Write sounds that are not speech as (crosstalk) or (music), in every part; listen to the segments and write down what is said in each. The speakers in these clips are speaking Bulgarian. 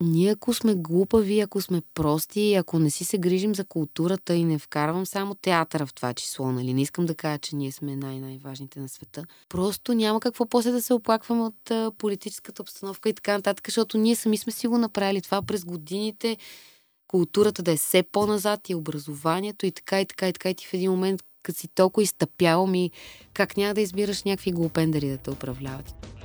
ние ако сме глупави, ако сме прости, ако не си се грижим за културата и не вкарвам само театъра в това число, нали? Не искам да кажа, че ние сме най-най-важните на света. Просто няма какво после да се оплакваме от а, политическата обстановка и така нататък, защото ние сами сме си го направили това през годините. Културата да е все по-назад и образованието и така и така и така и ти в един момент, като си толкова изтъпял ми, как няма да избираш някакви глупендари да те управляват.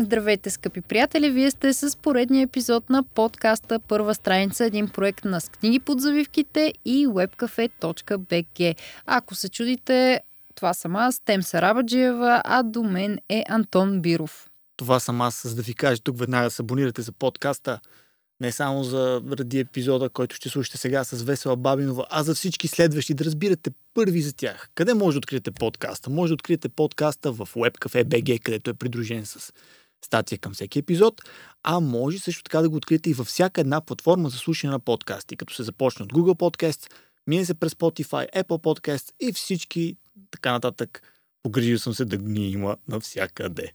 Здравейте, скъпи приятели! Вие сте с поредния епизод на подкаста Първа страница, един проект на с книги под завивките и webcafe.bg. Ако се чудите, това съм аз, Тем Сарабаджиева, а до мен е Антон Биров. Това съм аз, за да ви кажа тук веднага се абонирате за подкаста. Не само за ради епизода, който ще слушате сега с Весела Бабинова, а за всички следващи, да разбирате първи за тях. Къде може да откриете подкаста? Може да откриете подкаста в WebCafe.bg, където е придружен с статия към всеки епизод, а може също така да го откриете и във всяка една платформа за слушане на подкасти, като се започне от Google Podcasts, мине се през Spotify, Apple Podcasts и всички така нататък. Погрижил съм се да ни има навсякъде.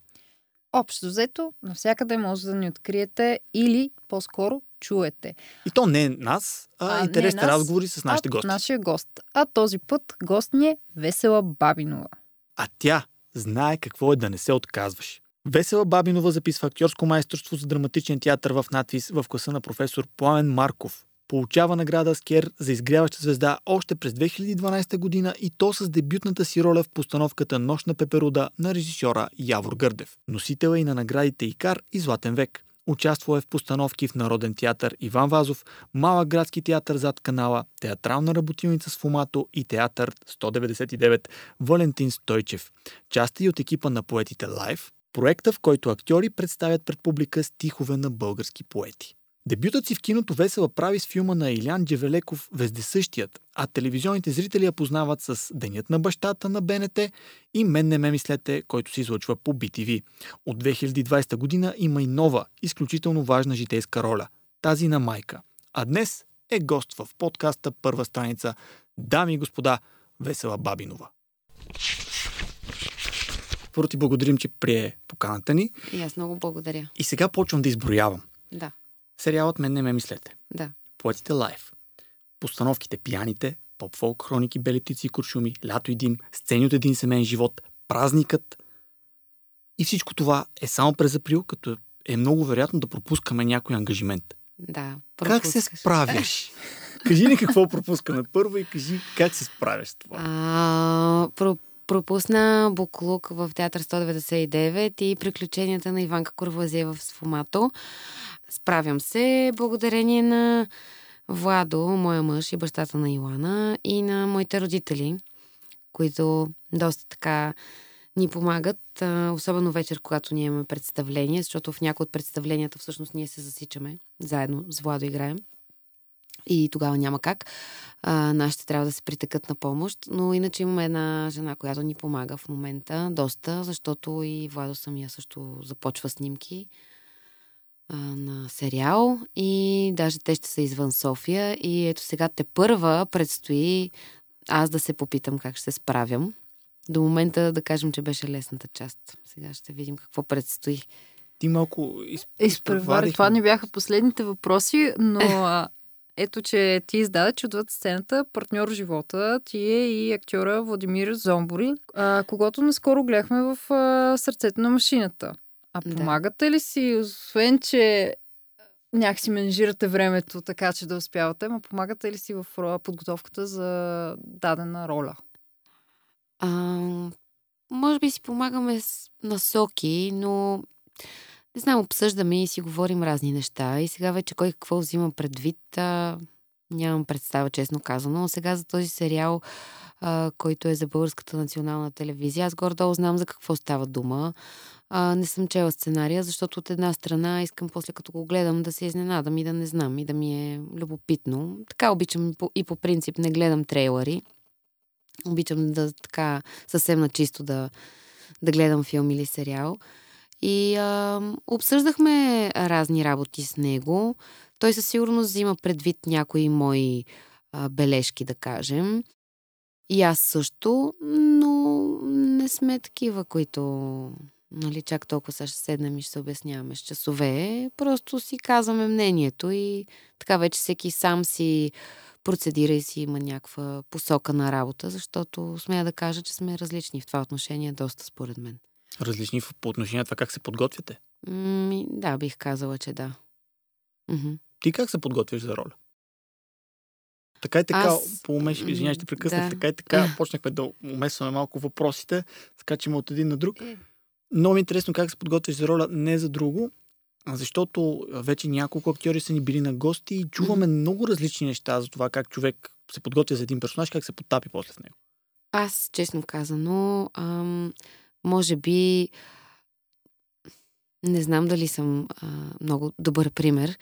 Общо взето, навсякъде може да ни откриете или по-скоро чуете. И то не е нас, а, а интересни нас, разговори с нашите гости. Нашия гост. А този път гост ни е Весела Бабинова. А тя знае какво е да не се отказваш. Весела Бабинова записва актьорско майсторство за драматичен театър в надвис в класа на професор Пламен Марков. Получава награда Скер за изгряваща звезда още през 2012 година и то с дебютната си роля в постановката Нощна пеперуда на режисьора Явор Гърдев. Носител е и на наградите Икар и Златен век. Участвал е в постановки в Народен театър Иван Вазов, Малък градски театър зад канала, театрална работилница с Фумато и театър 199 Валентин Стойчев. Част и от екипа на поетите Лайф, проекта, в който актьори представят пред публика стихове на български поети. Дебютът си в киното Весела прави с филма на Илян Джевелеков Вездесъщият, а телевизионните зрители я познават с Денят на бащата на БНТ и Мен не ме мислете, който се излъчва по BTV. От 2020 година има и нова, изключително важна житейска роля – тази на майка. А днес е гост в подкаста Първа страница. Дами и господа, Весела Бабинова. Първо ти благодарим, че прие поканата ни. И аз много благодаря. И сега почвам да изброявам. Да. Сериалът Мен не ме мислете. Да. Поетите лайф. Постановките Пияните, поп-фолк, хроники, бели птици и куршуми, лято и дим, сцени от един семейен живот, празникът. И всичко това е само през април, като е много вероятно да пропускаме някой ангажимент. Да. Пропускаш. Как се справяш? (laughs) кажи ни какво пропускаме първо и кажи как се справяш с това. А, про- пропусна Буклук в Театър 199 и приключенията на Иванка Корвазиева в Сфомато. Справям се благодарение на Владо, моя мъж и бащата на Илана и на моите родители, които доста така ни помагат, особено вечер, когато ние имаме представление, защото в някои от представленията всъщност ние се засичаме, заедно с Владо играем и тогава няма как. А, нашите трябва да се притекат на помощ, но иначе имаме една жена, която ни помага в момента доста, защото и Владо самия също започва снимки а, на сериал и даже те ще са извън София и ето сега те първа предстои аз да се попитам как ще се справям. До момента да кажем, че беше лесната част. Сега ще видим какво предстои. Ти малко изпревари. Това не бяха последните въпроси, но ето, че ти издаде, че отвъд сцената партньор в живота ти е и актьора Владимир Зомбори, а, когато наскоро гледахме в а, сърцето на машината. А да. помагате ли си, освен, че някакси менжирате времето така, че да успявате, ма помагате ли си в подготовката за дадена роля? А, може би си помагаме с насоки, но не знам, обсъждаме и си говорим разни неща. И сега вече кой какво взима предвид, а, нямам представа, честно казано. Сега за този сериал, а, който е за Българската национална телевизия, аз горе-долу знам за какво става дума. А, не съм чела сценария, защото от една страна искам после като го гледам да се изненадам и да не знам и да ми е любопитно. Така обичам и по, и по принцип не гледам трейлери. Обичам да така съвсем на чисто да, да гледам филм или сериал. И а, обсъждахме разни работи с него. Той със сигурност взима предвид някои мои а, бележки, да кажем. И аз също, но не сме такива, които нали, чак толкова сега ще седнем и ще се обясняваме с часове. Просто си казваме мнението и така вече всеки сам си процедира и си има някаква посока на работа, защото смея да кажа, че сме различни в това отношение доста според мен. Различни по отношение на това как се подготвяте? Ми, да, бих казала, че да. Мхм. Ти как се подготвяш за роля? Така и така, Аз- по умеш, м, извинявай, ще прекъснах, да. така и така, (laughs) почнахме да умесваме малко въпросите, скачаме от един на друг. Е. Много ми е интересно как се подготвяш за роля, не за друго, защото вече няколко актьори са ни били на гости и чуваме много различни неща за това как човек се подготвя за един персонаж, как се потапи после в него. Аз, честно казано, ам, може би не знам дали съм а, много добър пример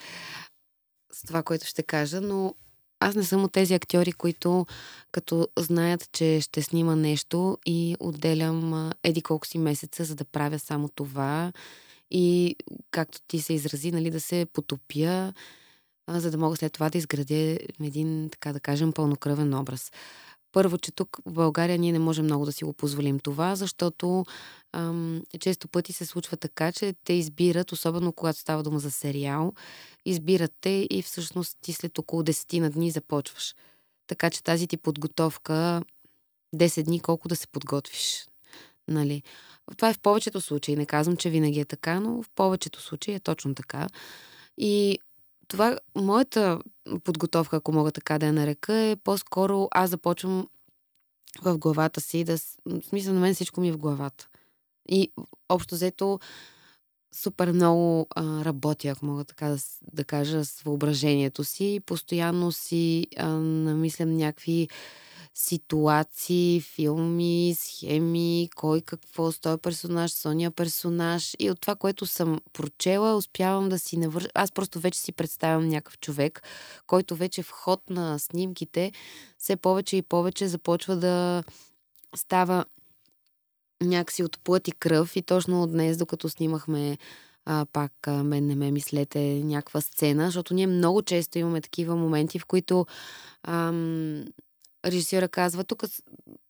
с това, което ще кажа, но аз не съм от тези актьори, които като знаят, че ще снима нещо и отделям а, еди колко си месеца, за да правя само това и както ти се изрази, нали, да се потопя, а, за да мога след това да изградя един, така да кажем, пълнокръвен образ. Първо, че тук в България ние не можем много да си го позволим това, защото ам, често пъти се случва така, че те избират, особено когато става дума за сериал, избират те и всъщност ти след около 10 на дни започваш. Така че тази ти подготовка 10 дни колко да се подготвиш. Нали? Това е в повечето случаи. Не казвам, че винаги е така, но в повечето случаи е точно така. И това, моята подготовка, ако мога така да я нарека, е по-скоро аз започвам в главата си да... В смисъл на мен всичко ми е в главата. И общо взето супер много а, работя, ако мога така да, да кажа, с въображението си. Постоянно си а, намислям някакви ситуации, филми, схеми, кой какво с този персонаж, с персонаж. И от това, което съм прочела, успявам да си навърша. Аз просто вече си представям някакъв човек, който вече в ход на снимките все повече и повече започва да става някакси от плът и кръв. И точно от днес, докато снимахме а, пак а, мен не ме мислете някаква сцена, защото ние много често имаме такива моменти, в които ам, режисьора казва, тук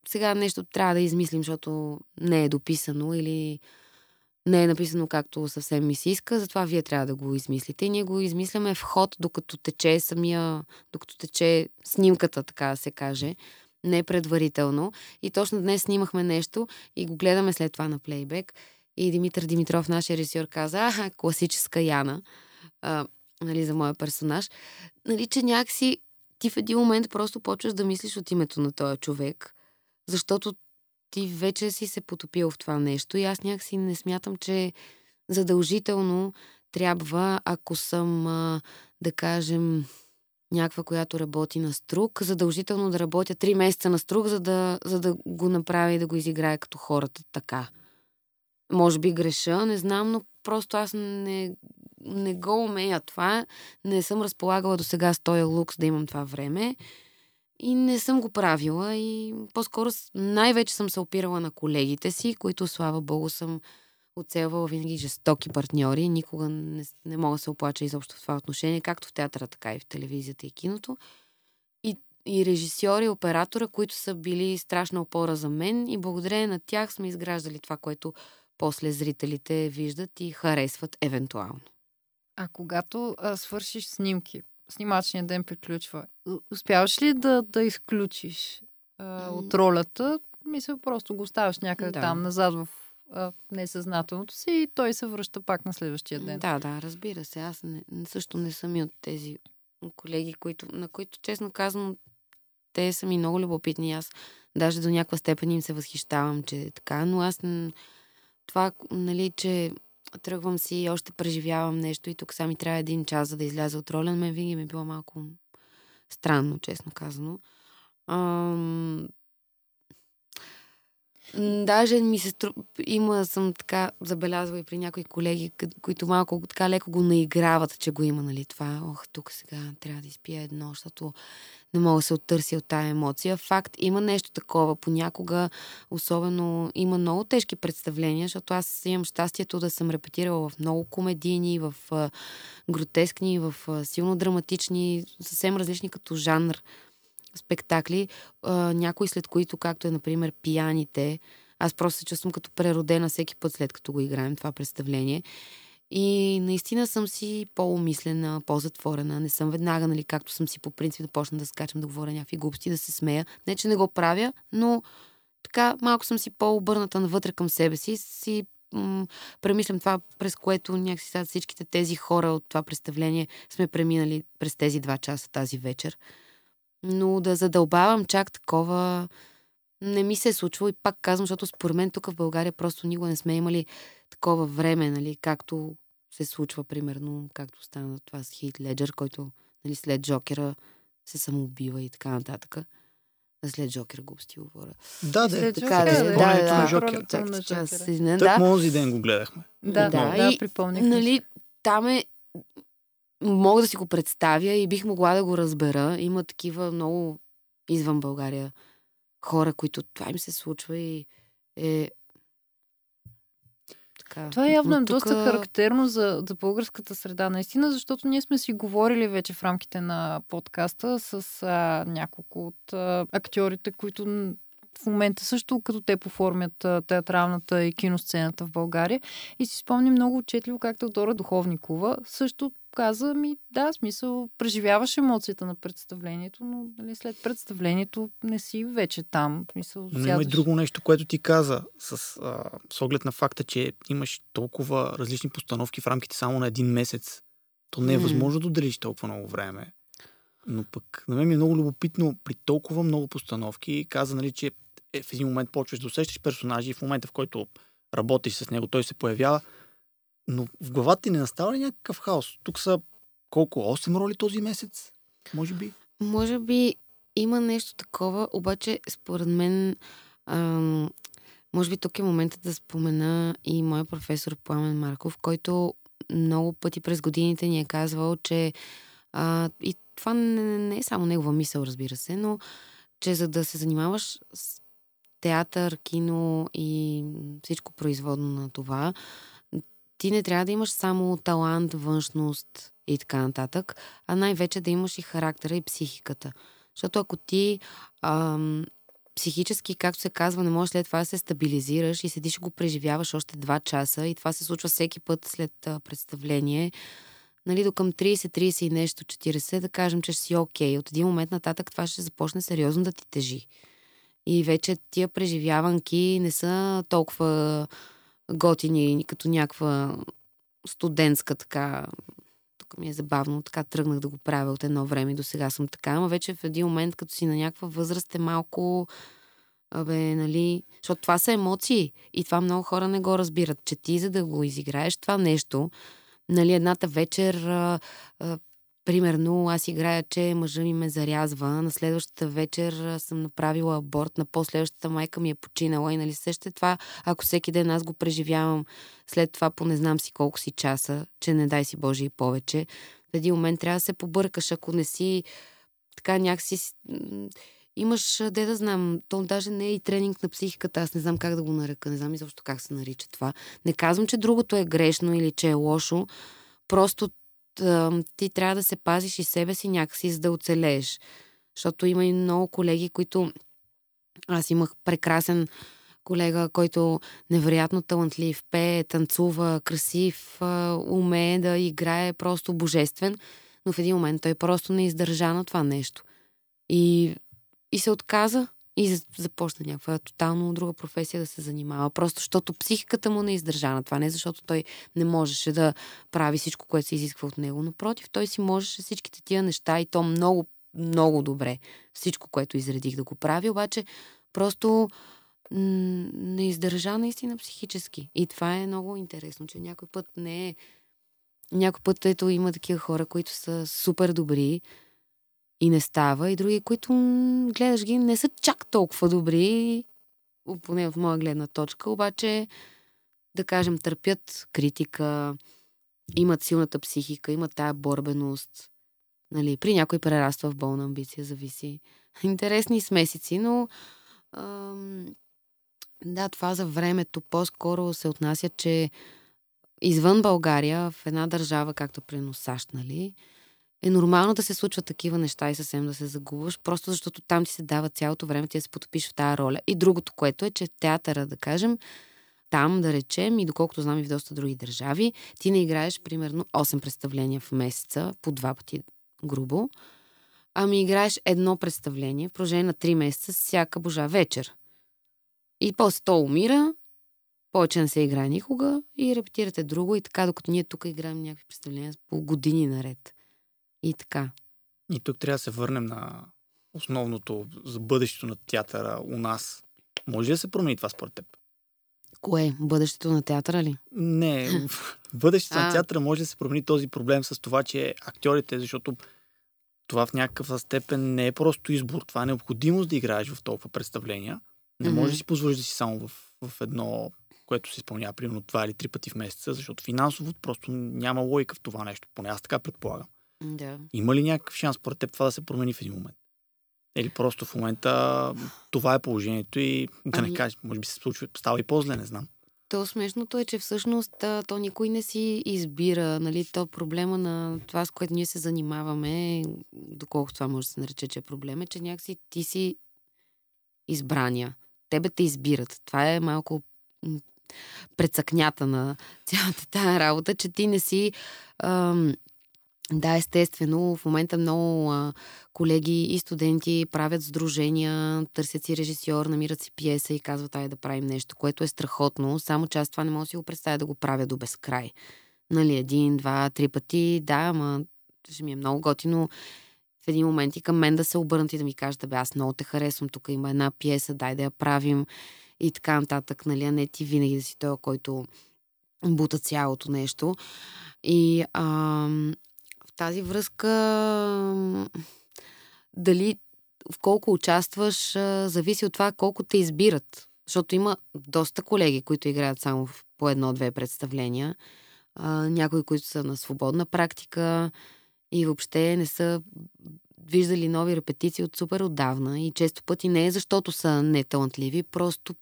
сега нещо трябва да измислим, защото не е дописано или не е написано както съвсем ми се иска, затова вие трябва да го измислите. И ние го измисляме в ход, докато тече самия, докато тече снимката, така да се каже, не предварително. И точно днес снимахме нещо и го гледаме след това на плейбек. И Димитър Димитров, нашия режисьор, каза, аха, класическа Яна, а, нали, за моя персонаж. Нали, че някакси ти в един момент просто почваш да мислиш от името на този човек, защото ти вече си се потопил в това нещо и аз някакси не смятам, че задължително трябва, ако съм, да кажем, някаква, която работи на струк, задължително да работя три месеца на струк, за да, за да го направя и да го изиграя като хората така. Може би греша, не знам, но просто аз не, не го умея това. Не съм разполагала до сега с този лукс да имам това време. И не съм го правила и по-скоро най-вече съм се опирала на колегите си, които, слава богу, съм оцелвала винаги жестоки партньори. Никога не, не мога да се оплача изобщо в това отношение, както в театъра, така и в телевизията и киното. И, и режисьори, оператора, които са били страшна опора за мен и благодарение на тях сме изграждали това, което после зрителите виждат и харесват евентуално. А когато а, свършиш снимки, снимачният ден приключва, успяваш ли да, да изключиш а, от ролята? Мисля, просто го оставяш някъде Да. там, назад в а, несъзнателното си и той се връща пак на следващия ден. Да, да, разбира се. Аз не, също не съм и от тези колеги, които, на които, честно казвам, те са ми много любопитни. Аз даже до някаква степен им се възхищавам, че е така, но аз това, нали, че тръгвам си и още преживявам нещо и тук сами трябва един час, за да изляза от роля, на мен винаги ми е било малко странно, честно казано. Ам... Даже ми се стру... има, съм така забелязала и при някои колеги, които малко така леко го наиграват, че го има, нали, това. Ох, тук сега трябва да изпия едно, защото не мога да се оттърся от тая емоция. Факт, има нещо такова. Понякога, особено, има много тежки представления, защото аз имам щастието да съм репетирала в много комедийни, в гротескни, в силно драматични, съвсем различни като жанр спектакли, някои след които, както е, например, пияните, аз просто се чувствам като преродена всеки път след като го играем това представление. И наистина съм си по-умислена, по-затворена. Не съм веднага, нали, както съм си по принцип да почна да скачам, да говоря някакви глупости, да се смея. Не, че не го правя, но така малко съм си по-обърната навътре към себе си. Си м- премислям това, през което някакси всичките тези хора от това представление сме преминали през тези два часа тази вечер. Но да задълбавам чак такова не ми се е случвало и пак казвам, защото според мен тук в България просто никога не сме имали такова време, нали, както се случва, примерно, както стана това с Хит Леджер, който нали, след Джокера се самоубива и така нататък. А след Джокера глупости говоря. Да, да, така, да, да, да, да, на Джокера. Чак, на час, Джокера. Так да. този ден го гледахме. Да, да, Да, да, и, припомних. Нали, там е мога да си го представя и бих могла да го разбера. Има такива много извън България хора, които това им се случва и е така. Това явно Но е тука- доста характерно за, за българската среда, наистина, защото ние сме си говорили вече в рамките на подкаста с а, няколко от а, актьорите, които в момента също като те поформят а, театралната и киносцената в България. И си спомням много отчетливо как Теодора Духовникова също каза ми, да, смисъл, преживяваш емоцията на представлението, но нали, след представлението не си вече там. Смисъл, Но има и друго нещо, което ти каза, с, а, с оглед на факта, че имаш толкова различни постановки в рамките само на един месец. То не е възможно да отделиш толкова много време. Но пък на мен ми е много любопитно при толкова много постановки. Каза, нали, че е, в един момент почваш да усещаш персонажи и в момента, в който работиш с него, той се появява. Но в главата ти не настава ли някакъв хаос? Тук са колко? 8 роли този месец? Може би? Може би има нещо такова, обаче според мен ам, може би тук е моментът да спомена и моя професор Пламен Марков, който много пъти през годините ни е казвал, че а, и това не, не е само негова мисъл, разбира се, но че за да се занимаваш с театър, кино и всичко производно на това, ти не трябва да имаш само талант, външност и така нататък, а най-вече да имаш и характера и психиката. Защото ако ти ам, психически, както се казва, не можеш след това да се стабилизираш и седиш и го преживяваш още два часа и това се случва всеки път след а, представление, нали, до към 30, 30 и нещо, 40, да кажем, че си окей. От един момент нататък това ще започне сериозно да ти тежи. И вече тия преживяванки не са толкова готини, като някаква студентска така. Тук ми е забавно, така тръгнах да го правя от едно време до сега съм така, ама вече в един момент, като си на някаква възраст, е малко Абе, нали, защото това са емоции и това много хора не го разбират, че ти за да го изиграеш това нещо, нали, едната вечер, а, а, примерно, аз играя, че мъжа ми ме зарязва, на следващата вечер съм направила аборт, на последващата майка ми е починала и нали също това, ако всеки ден аз го преживявам след това по не знам си колко си часа, че не дай си Боже и повече, в един момент трябва да се побъркаш, ако не си така някакси имаш, де да знам, то даже не е и тренинг на психиката, аз не знам как да го нарека, не знам изобщо как се нарича това. Не казвам, че другото е грешно или че е лошо, просто ти трябва да се пазиш и себе си някакси, за да оцелееш. Защото има и много колеги, които... Аз имах прекрасен колега, който невероятно талантлив, пее, танцува, красив, умее да играе, просто божествен, но в един момент той просто не издържа на това нещо. И, и се отказа и за- започна някаква тотално друга професия да се занимава. Просто защото психиката му не издържа на това. Не защото той не можеше да прави всичко, което се изисква от него. Напротив, той си можеше всичките тия неща и то много, много добре. Всичко, което изредих да го прави, обаче просто м, не издържа наистина психически. И това е много интересно, че някой път не е... Някой път ето има такива хора, които са супер добри и не става, и други, които гледаш ги, не са чак толкова добри, поне от моя гледна точка, обаче да кажем, търпят критика, имат силната психика, имат тая борбеност. Нали, при някой прераства в болна амбиция, зависи. (laughs) Интересни смесици, но ам, да, това за времето по-скоро се отнася, че извън България, в една държава, както при САЩ, нали, е нормално да се случват такива неща и съвсем да се загубваш, просто защото там ти се дава цялото време ти да се потопиш в тази роля. И другото, което е, че театъра, да кажем, там, да речем, и доколкото знам и в доста други държави, ти не играеш примерно 8 представления в месеца, по два пъти грубо, ами играеш едно представление в продължение на 3 месеца всяка божа вечер. И после то умира, повече не се играе никога и репетирате друго и така, докато ние тук играем някакви представления по години наред. И така. И тук трябва да се върнем на основното за бъдещето на театъра у нас. Може ли да се промени това според теб? Кое? Бъдещето на театъра ли? Не, (laughs) бъдещето на театъра може да се промени този проблем с това, че актьорите, защото това в някаква степен не е просто избор, това е необходимост да играеш в толкова представления. Не mm-hmm. можеш да си позволиш да си само в, в едно, което се изпълнява примерно два или три пъти в месеца, защото финансово просто няма логика в това нещо. Поне аз така предполагам. Да. Има ли някакъв шанс според теб това да се промени в един момент? Или просто в момента това е положението и да ами... не кажеш, може би се случва, става и по-зле, не знам. То смешното е, че всъщност то никой не си избира, нали, то проблема на това, с което ние се занимаваме, доколко това може да се нарече, че е проблем, е, че някакси ти си избрания. Тебе те избират. Това е малко прецъкнята на цялата тази работа, че ти не си ам, да, естествено. В момента много а, колеги и студенти правят сдружения, търсят си режисьор, намират си пиеса и казват, ай да правим нещо, което е страхотно. Само че аз това не мога да си го представя да го правя до безкрай. Нали, един, два, три пъти, да, ама ще ми е много готино в един момент и към мен да се обърнат и да ми кажат, бе, аз много те харесвам, тук има една пиеса, дай да я правим и така нататък, нали, а не ти винаги да си той, който бута цялото нещо. И ам, тази връзка дали в колко участваш, зависи от това колко те избират. Защото има доста колеги, които играят само в по едно-две представления. някои, които са на свободна практика и въобще не са виждали нови репетиции от супер отдавна. И често пъти не е защото са неталантливи, просто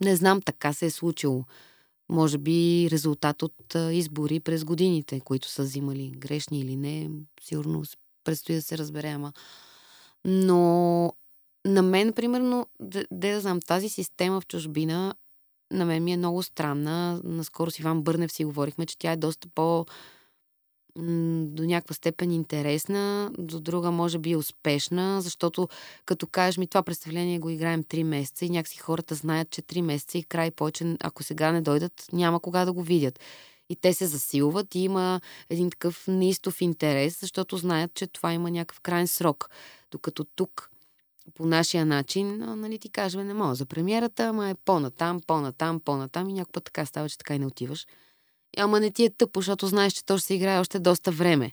не знам, така се е случило може би резултат от избори през годините, които са взимали грешни или не. Сигурно предстои да се разбере, ама. Но на мен, примерно, де, да знам, тази система в чужбина на мен ми е много странна. Наскоро с Иван Бърнев си говорихме, че тя е доста по- до някаква степен интересна, до друга може би успешна, защото като кажеш ми това представление го играем 3 месеца и някакси хората знаят, че 3 месеца и край повече, ако сега не дойдат, няма кога да го видят. И те се засилват и има един такъв неистов интерес, защото знаят, че това има някакъв крайен срок. Докато тук по нашия начин, нали ти кажем, не мога за премиерата, ама е по-натам, по-натам, по-натам и някой път така става, че така и не отиваш. Ама не ти е тъпо, защото знаеш, че то ще се играе още доста време.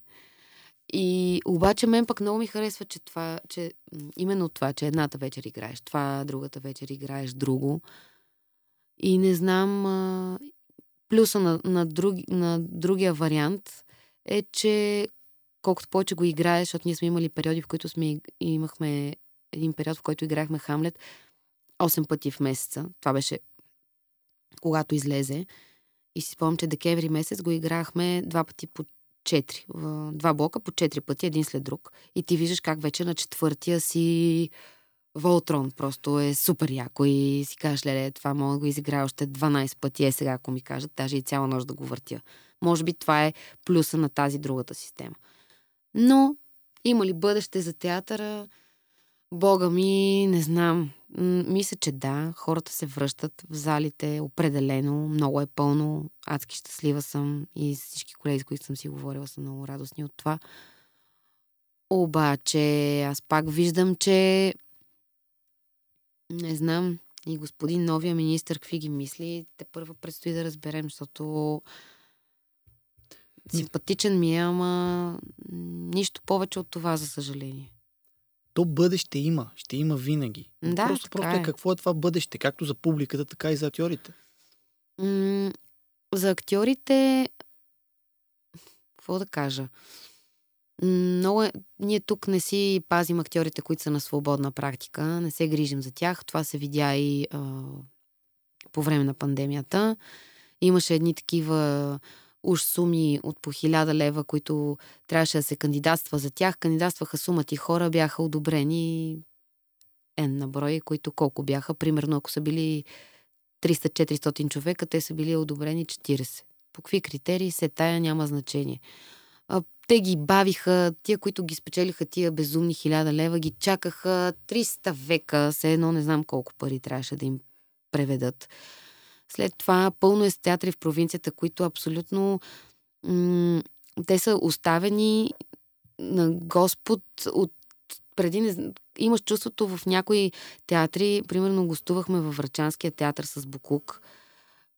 И обаче мен пък много ми харесва, че това, че именно това, че едната вечер играеш това, другата вечер играеш друго. И не знам, а, плюса на, на, друг, на другия вариант е, че колкото повече го играеш, защото ние сме имали периоди, в които сме имахме един период, в който играхме Хамлет 8 пъти в месеца. Това беше когато излезе. И си спомням, че декември месец го играхме два пъти по четири. Два блока по четири пъти, един след друг. И ти виждаш как вече на четвъртия си Волтрон просто е супер яко и си кажеш, леле, това мога да го изиграя още 12 пъти, е сега, ако ми кажат, даже и цяла нощ да го въртя. Може би това е плюса на тази другата система. Но има ли бъдеще за театъра? Бога ми, не знам. Мисля, че да. Хората се връщат в залите. Определено. Много е пълно. Адски щастлива съм. И всички колеги, с които съм си говорила, са много радостни от това. Обаче, аз пак виждам, че не знам и господин новия министр какви ги мисли, те първо предстои да разберем, защото симпатичен ми е, ама нищо повече от това, за съжаление то бъдеще има. Ще има винаги. Да, просто, просто е. какво е това бъдеще, както за публиката, така и за актьорите. М- за актьорите, какво да кажа? Много е... Ние тук не си пазим актьорите, които са на свободна практика, не се грижим за тях. Това се видя и а, по време на пандемията. Имаше едни такива уж суми от по хиляда лева, които трябваше да се кандидатства за тях. Кандидатстваха сумати хора, бяха одобрени N на брой, които колко бяха. Примерно, ако са били 300-400 човека, те са били одобрени 40. По какви критерии се тая няма значение. А, те ги бавиха, тия, които ги спечелиха тия безумни хиляда лева, ги чакаха 300 века, все едно не знам колко пари трябваше да им преведат. След това пълно е с театри в провинцията, които абсолютно м- те са оставени на Господ от преди не, имаш чувството в някои театри, примерно гостувахме във Врачанския театър с Букук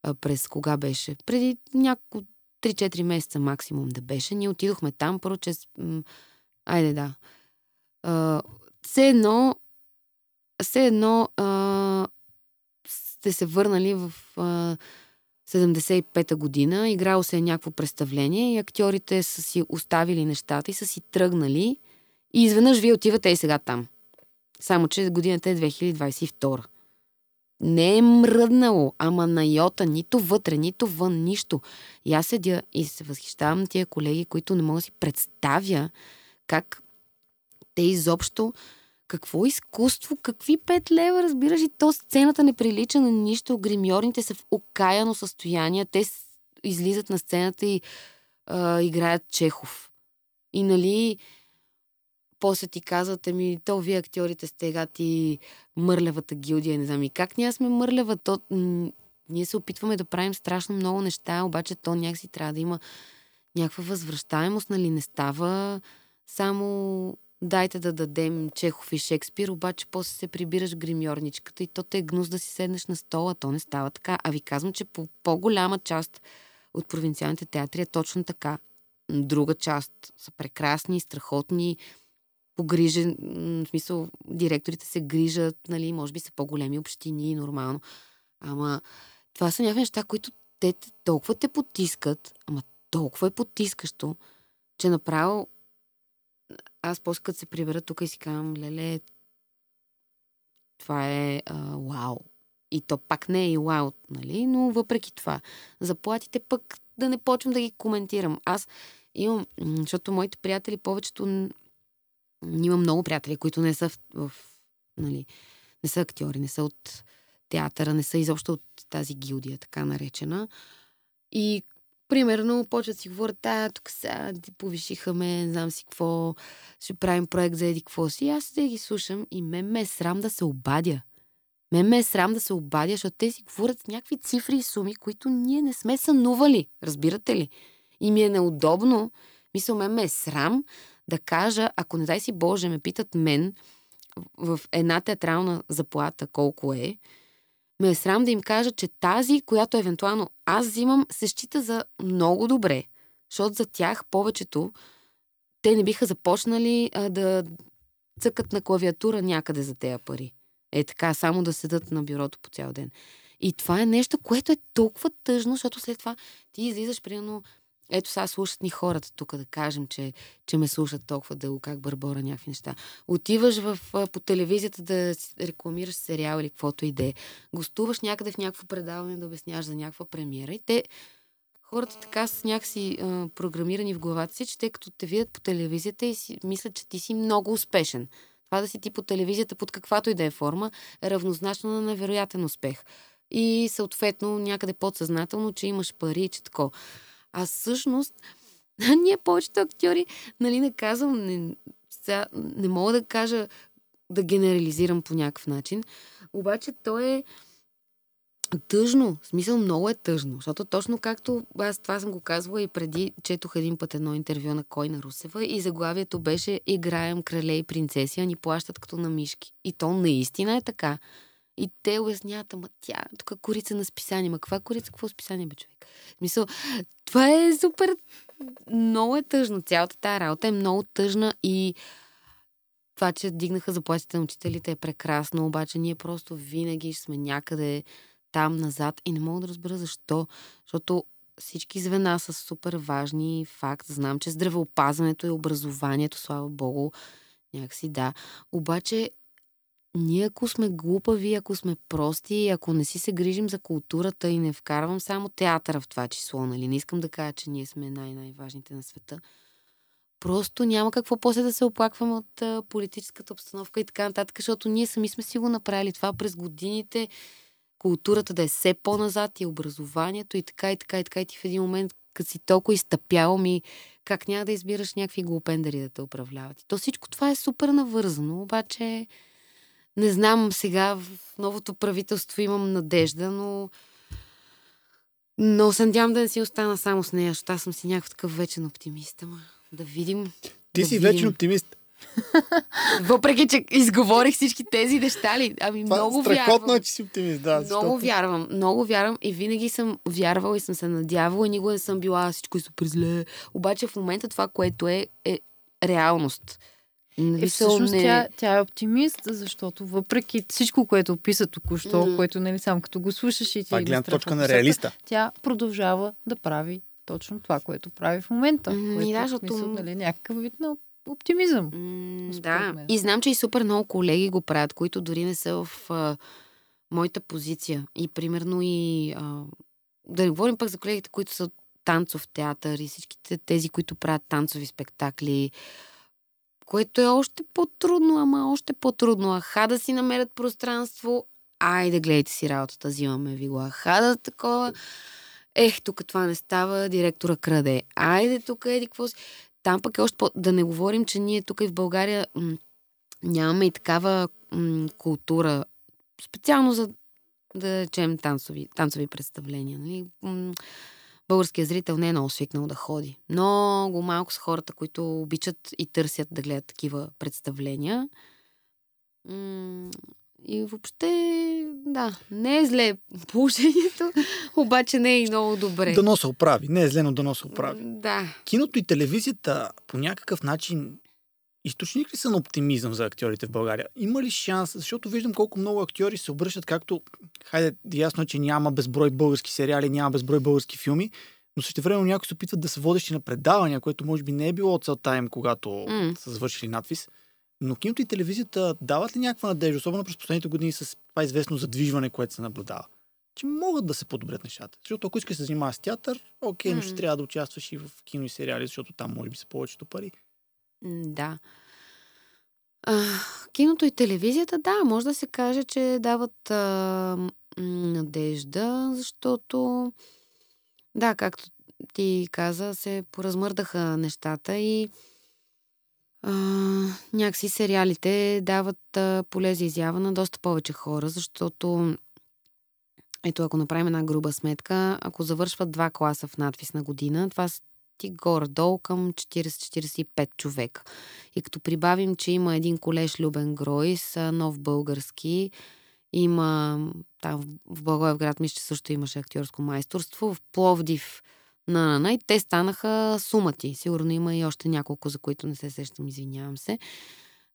а, през кога беше? Преди няколко 3-4 месеца максимум да беше. Ние отидохме там, първо, че... Айде да. Все едно все едно а, сте се върнали в а, 75-та година, играло се е някакво представление и актьорите са си оставили нещата и са си тръгнали и изведнъж вие отивате и сега там. Само, че годината е 2022. Не е мръднало, ама на йота, нито вътре, нито вън, нищо. И аз седя и се възхищавам тия колеги, които не мога да си представя как те изобщо какво изкуство, какви пет лева, разбираш, и то сцената не прилича на нищо. Гримьорните са в окаяно състояние. Те излизат на сцената и а, играят Чехов. И нали, после ти казват, ми, то вие актьорите сте гати мърлевата гилдия, не знам и как ние сме мърлева, то м- ние се опитваме да правим страшно много неща, обаче то някакси трябва да има някаква възвръщаемост, нали не става само дайте да дадем Чехов и Шекспир, обаче после се прибираш гримьорничката и то те е гнус да си седнеш на стола, то не става така. А ви казвам, че по по-голяма част от провинциалните театри е точно така. Друга част са прекрасни, страхотни, погрижен, в смисъл, директорите се грижат, нали, може би са по-големи общини, нормално. Ама това са някакви неща, които те толкова те потискат, ама толкова е потискащо, че направо аз после като се прибера тук и си казвам, леле, това е а, вау. И то пак не е и вау, нали? Но въпреки това, заплатите пък да не почвам да ги коментирам. Аз имам, защото моите приятели повечето има много приятели, които не са в, в нали, не са актьори, не са от театъра, не са изобщо от тази гилдия, така наречена. И примерно почват си говорят, а, тук сега повишиха ме, знам си какво, ще правим проект за еди какво си. Аз да ги слушам и ме ме е срам да се обадя. Ме ме е срам да се обадя, защото те си говорят някакви цифри и суми, които ние не сме сънували. Разбирате ли? И ми е неудобно. Мисля, ме ме е срам да кажа, ако не дай си Боже, ме питат мен в една театрална заплата колко е, ме е срам да им кажа, че тази, която евентуално аз взимам, се счита за много добре. Защото за тях повечето те не биха започнали а, да цъкат на клавиатура някъде за тези пари. Е така, само да седат на бюрото по цял ден. И това е нещо, което е толкова тъжно, защото след това ти излизаш, примерно, ето сега слушат ни хората тук да кажем, че, че ме слушат толкова дълго, как бърбора някакви неща. Отиваш в, по телевизията да рекламираш сериал или каквото и да е. Гостуваш някъде в някакво предаване да обясняваш за някаква премиера и те хората така са някакси а, програмирани в главата си, че те като те видят по телевизията и си мислят, че ти си много успешен. Това да си ти по телевизията под каквато и да е форма е равнозначно на невероятен успех. И съответно някъде подсъзнателно, че имаш пари и че такова. А всъщност, (laughs) ние повечето актьори, нали не казвам, не, сега, не мога да кажа, да генерализирам по някакъв начин, обаче то е тъжно. В смисъл много е тъжно, защото точно както аз това съм го казвала и преди четох един път едно интервю на Койна Русева и заглавието беше Играем крале и принцеси, а ни плащат като на мишки. И то наистина е така. И те обясняват, ама тя, тук корица на списание. Ма каква корица, какво списание, бе, човек? Мисъл, това е супер, много е тъжно. Цялата тази работа е много тъжна и това, че дигнаха заплатите на учителите е прекрасно, обаче ние просто винаги сме някъде там назад и не мога да разбера защо. Защото всички звена са супер важни. Факт, знам, че здравеопазването и образованието, слава богу, някакси да. Обаче ние ако сме глупави, ако сме прости, ако не си се грижим за културата и не вкарвам само театъра в това число, нали? Не искам да кажа, че ние сме най-най-важните на света. Просто няма какво после да се оплакваме от а, политическата обстановка и така нататък, защото ние сами сме си го направили това през годините. Културата да е все по-назад и образованието и така и така и така. И ти в един момент, като си толкова изтъпял ми, как няма да избираш някакви глупендари да те управляват. И то всичко това е супер навързано, обаче не знам сега в новото правителство имам надежда, но но се надявам да не си остана само с нея, защото аз съм си някакъв такъв вечен оптимист. Ама да видим. Ти да си видим. вечен оптимист. (laughs) Въпреки, че изговорих всички тези неща ли? Ами Това много страхотно вярвам. е, че си оптимист, да. Много защото- вярвам, много вярвам и винаги съм вярвала и съм се надявала и никога не съм била всичко е супер зле. Обаче в момента това, което е, е реалност. Нали Е, всъщност не- тя, тя е оптимист, защото въпреки всичко, което описа току-що, Мгм. което нали, само като го слушаш и ти Това е идва гледна точка на реалиста. Тя продължава да прави точно това, което прави в момента. М, което и да, е защото- смисъл, нали, някакъв вид на оптимизъм. Според да, мен. и знам, че и супер много колеги го правят, които дори не са в а, моята позиция. И примерно и а, да не говорим пък за колегите, които са танцов театър и всичките тези, които правят танцови спектакли, което е още по-трудно, ама още по-трудно. Аха да си намерят пространство, айде гледайте си работата, взимаме ви го. Аха да такова, ех, тук това не става, директора краде. Айде тук еди какво си. Там пък е още по... Да не говорим, че ние тук и в България м- нямаме и такава м- култура, специално за да речем танцови, танцови представления. Нали? М- Българският зрител не е много свикнал да ходи. Много малко са хората, които обичат и търсят да гледат такива представления. И въобще, да, не е зле положението, (laughs) обаче не е и много добре. Дано се оправи. Не е зле, но дано се оправи. Да. Киното и телевизията по някакъв начин източник ли са на оптимизъм за актьорите в България? Има ли шанс? Защото виждам колко много актьори се обръщат, както, хайде, ясно е, че няма безброй български сериали, няма безброй български филми, но също време някои се опитват да са водещи на предавания, което може би не е било целта им, когато М. са завършили надвис. Но киното и телевизията дават ли някаква надежда, особено през последните години с това известно задвижване, което се наблюдава? Че могат да се подобрят нещата. Защото ако искаш да се занимаваш с театър, окей, но ще трябва да участваш и в кино и сериали, защото там може би са повечето пари. Да. А, киното и телевизията, да, може да се каже, че дават а, надежда, защото, да, както ти каза, се поразмърдаха нещата и а, някакси сериалите дават а, поле за изява на доста повече хора, защото ето, ако направим една груба сметка, ако завършват два класа в надвис година, това са ти горе-долу към 40-45 човека. И като прибавим, че има един колеж Любен Гройс, нов български, има там в- Благоевград, мисля, че също имаше актьорско майсторство, в Пловдив на, на, на и те станаха сумати. Сигурно има и още няколко, за които не се сещам, извинявам се.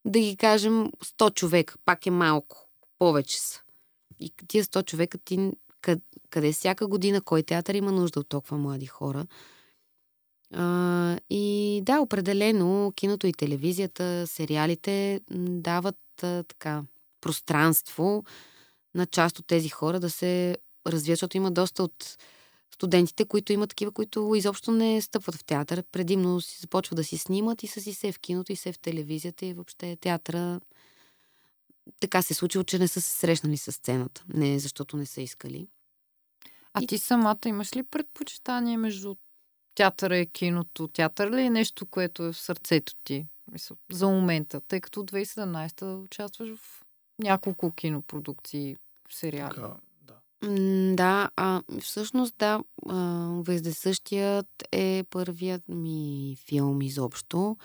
Да ги кажем 100 човека, пак е малко, повече са. И тия 100 човека ти къде всяка година, кой театър има нужда от толкова млади хора? А, и да, определено киното и телевизията, сериалите дават а, така пространство на част от тези хора да се развият, защото има доста от студентите, които имат такива, които изобщо не стъпват в театър. Предимно си започват да си снимат и са си се в киното и се в телевизията и въобще театъра така се е случило, че не са се срещнали с сцената. Не защото не са искали. А И- ти самата имаш ли предпочитание между театъра и киното? Театър ли е нещо, което е в сърцето ти? Мисъл, за момента, тъй като от 2017 участваш в няколко кинопродукции, сериали. Така, да. М, Да, а, всъщност да, Вездесъщият е първият ми филм изобщо.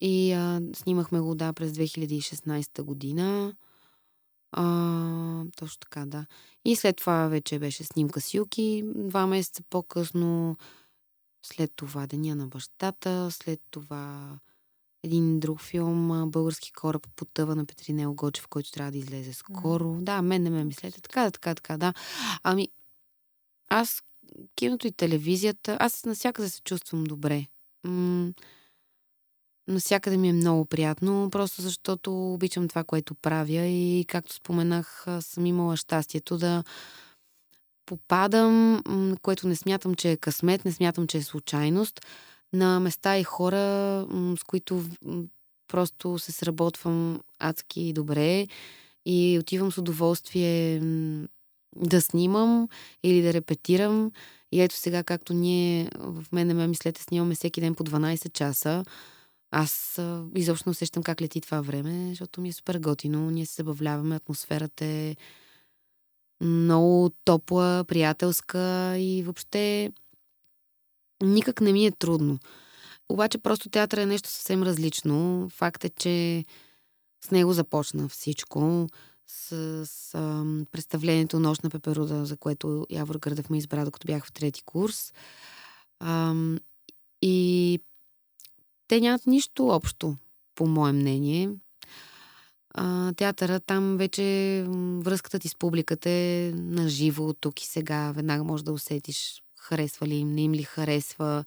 И а, снимахме го, да, през 2016 година. А, точно така, да. И след това вече беше снимка с Юки. Два месеца по-късно. След това Деня на бащата. След това един друг филм, Български кораб потъва на Петринел Гочев, който трябва да излезе скоро. Да, мен не ме мислете. Така, така, така, да. Ами, аз киното и телевизията, аз навсякъде се чувствам добре. М- навсякъде ми е много приятно, просто защото обичам това, което правя и както споменах, съм имала щастието да попадам, което не смятам, че е късмет, не смятам, че е случайност, на места и хора, с които просто се сработвам адски добре и отивам с удоволствие да снимам или да репетирам. И ето сега, както ние в мен ме мислете, снимаме всеки ден по 12 часа. Аз изобщо усещам как лети това време, защото ми е супер готино. Ние се забавляваме, атмосферата е много топла, приятелска и въобще никак не ми е трудно. Обаче просто театър е нещо съвсем различно. Факт е, че с него започна всичко. С, с а, представлението Нощ на Пеперуда, за което Явор Гърдев ме избра, докато бях в трети курс. А, и те нямат нищо общо, по мое мнение. А, театъра, там вече връзката ти с публиката е на живо, тук и сега. Веднага можеш да усетиш харесва ли им, не им ли харесва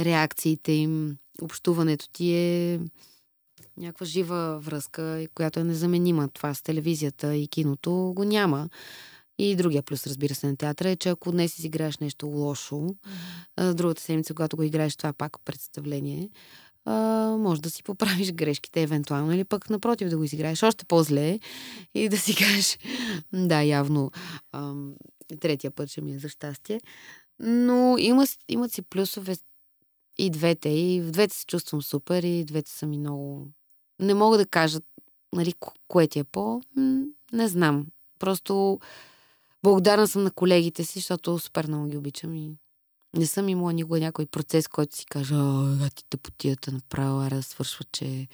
реакциите им. Общуването ти е някаква жива връзка, която е незаменима. Това с телевизията и киното го няма. И другия плюс, разбира се, на театъра е, че ако днес си играеш нещо лошо, другата седмица, когато го играеш, това пак представление, а, може да си поправиш грешките евентуално или пък напротив да го изиграеш още по-зле и да си (laughs) кажеш да, явно а, третия път ще ми е за щастие. Но има, имат си плюсове и двете. И в двете се чувствам супер и двете са ми много... Не мога да кажа, нали, кое ти е по... Не знам. Просто благодарна съм на колегите си, защото супер много ги обичам и не съм имала никога някой процес, който си кажа, а ти тъпотията направила, да свършва, че...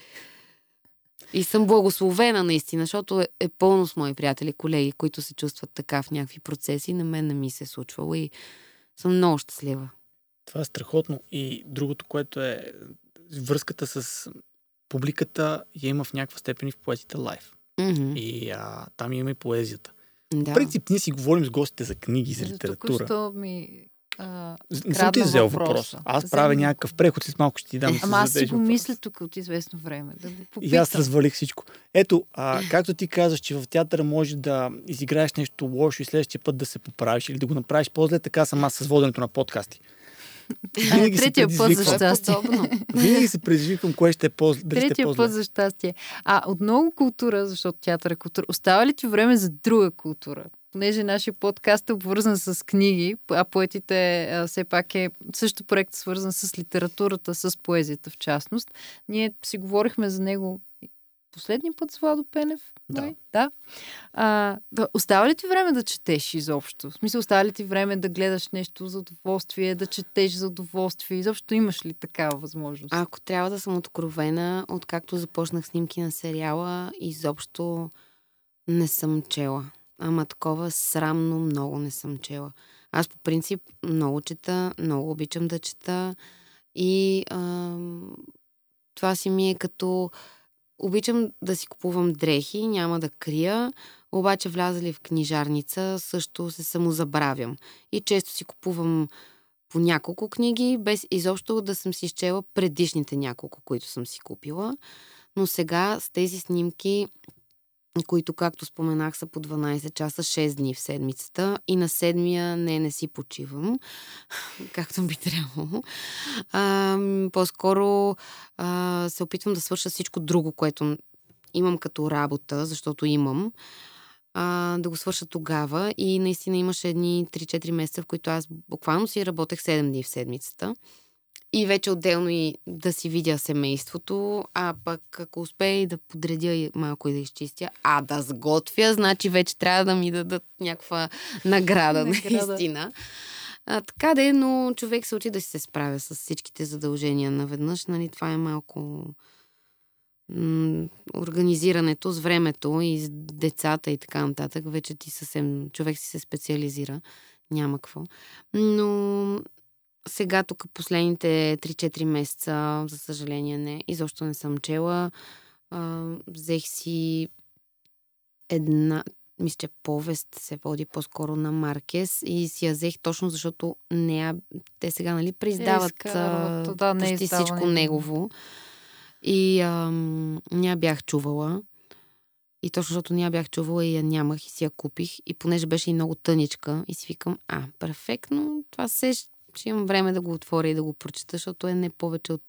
И съм благословена наистина, защото е, е пълно с мои приятели, колеги, които се чувстват така в някакви процеси. На мен не ми се е случвало и съм много щастлива. Това е страхотно. И другото, което е връзката с публиката я има в някаква степен и в поетите лайф. Mm-hmm. И а, там има и поезията. Да. В принцип, ние си говорим с гостите за книги, за литература. Току-що ми а, не съм ти взел въпроса. въпроса. Аз Взем... правя някакъв преход, след малко ще ти дам. Ама аз си го мисля тук от известно време. Да го попитам. И аз развалих всичко. Ето, а, както ти казваш, че в театъра може да изиграеш нещо лошо и следващия път да се поправиш или да го направиш по-зле, така съм аз с воденето на подкасти. (laughs) Винаги Третия път за щастие. Винаги се предизвиквам кое ще е по Третия е път за щастие. А от много култура, защото театър е култура, остава ли ти време за друга култура? Понеже нашия подкаст е обвързан с книги, а поетите а, все пак е също проект свързан с литературата, с поезията в частност. Ние си говорихме за него последния път с Владо Пенев. Да. Май? да. А, да. Остава ли ти време да четеш изобщо? В смисъл, остава ли ти време да гледаш нещо за удоволствие, да четеш за удоволствие? Изобщо имаш ли такава възможност? Ако трябва да съм откровена, откакто започнах снимки на сериала, изобщо не съм чела. Ама такова срамно много не съм чела. Аз по принцип много чета, много обичам да чета и а, това си ми е като Обичам да си купувам дрехи, няма да крия, обаче влязали в книжарница също се самозабравям. И често си купувам по няколко книги, без изобщо да съм си изчела предишните няколко, които съм си купила. Но сега с тези снимки които, както споменах, са по 12 часа, 6 дни в седмицата и на седмия не, не си почивам, (laughs) както би трябвало. А, по-скоро а, се опитвам да свърша всичко друго, което имам като работа, защото имам, а, да го свърша тогава и наистина имаше едни 3-4 месеца, в които аз буквално си работех 7 дни в седмицата. И вече отделно и да си видя семейството, а пък ако успея и да подредя малко и да изчистя, а да сготвя, значи вече трябва да ми дадат някаква награда, награда. наистина. А, така да е, но човек се учи да си се справя с всичките задължения наведнъж. Нали, това е малко м- организирането с времето и с децата и така нататък. Вече ти съвсем, човек си се специализира. Няма какво. Но сега тук последните 3-4 месеца, за съжаление, не. Изобщо не съм чела. А, взех си една, мисля, че повест се води по-скоро на Маркес и си я взех точно защото не, те сега, нали, прииздават е, да, не почти всичко негово. И ам, ня бях чувала. И точно защото ня бях чувала и я нямах и си я купих. И понеже беше и много тъничка, и си викам, а, перфектно, това се ще имам време да го отворя и да го прочета, защото е не повече от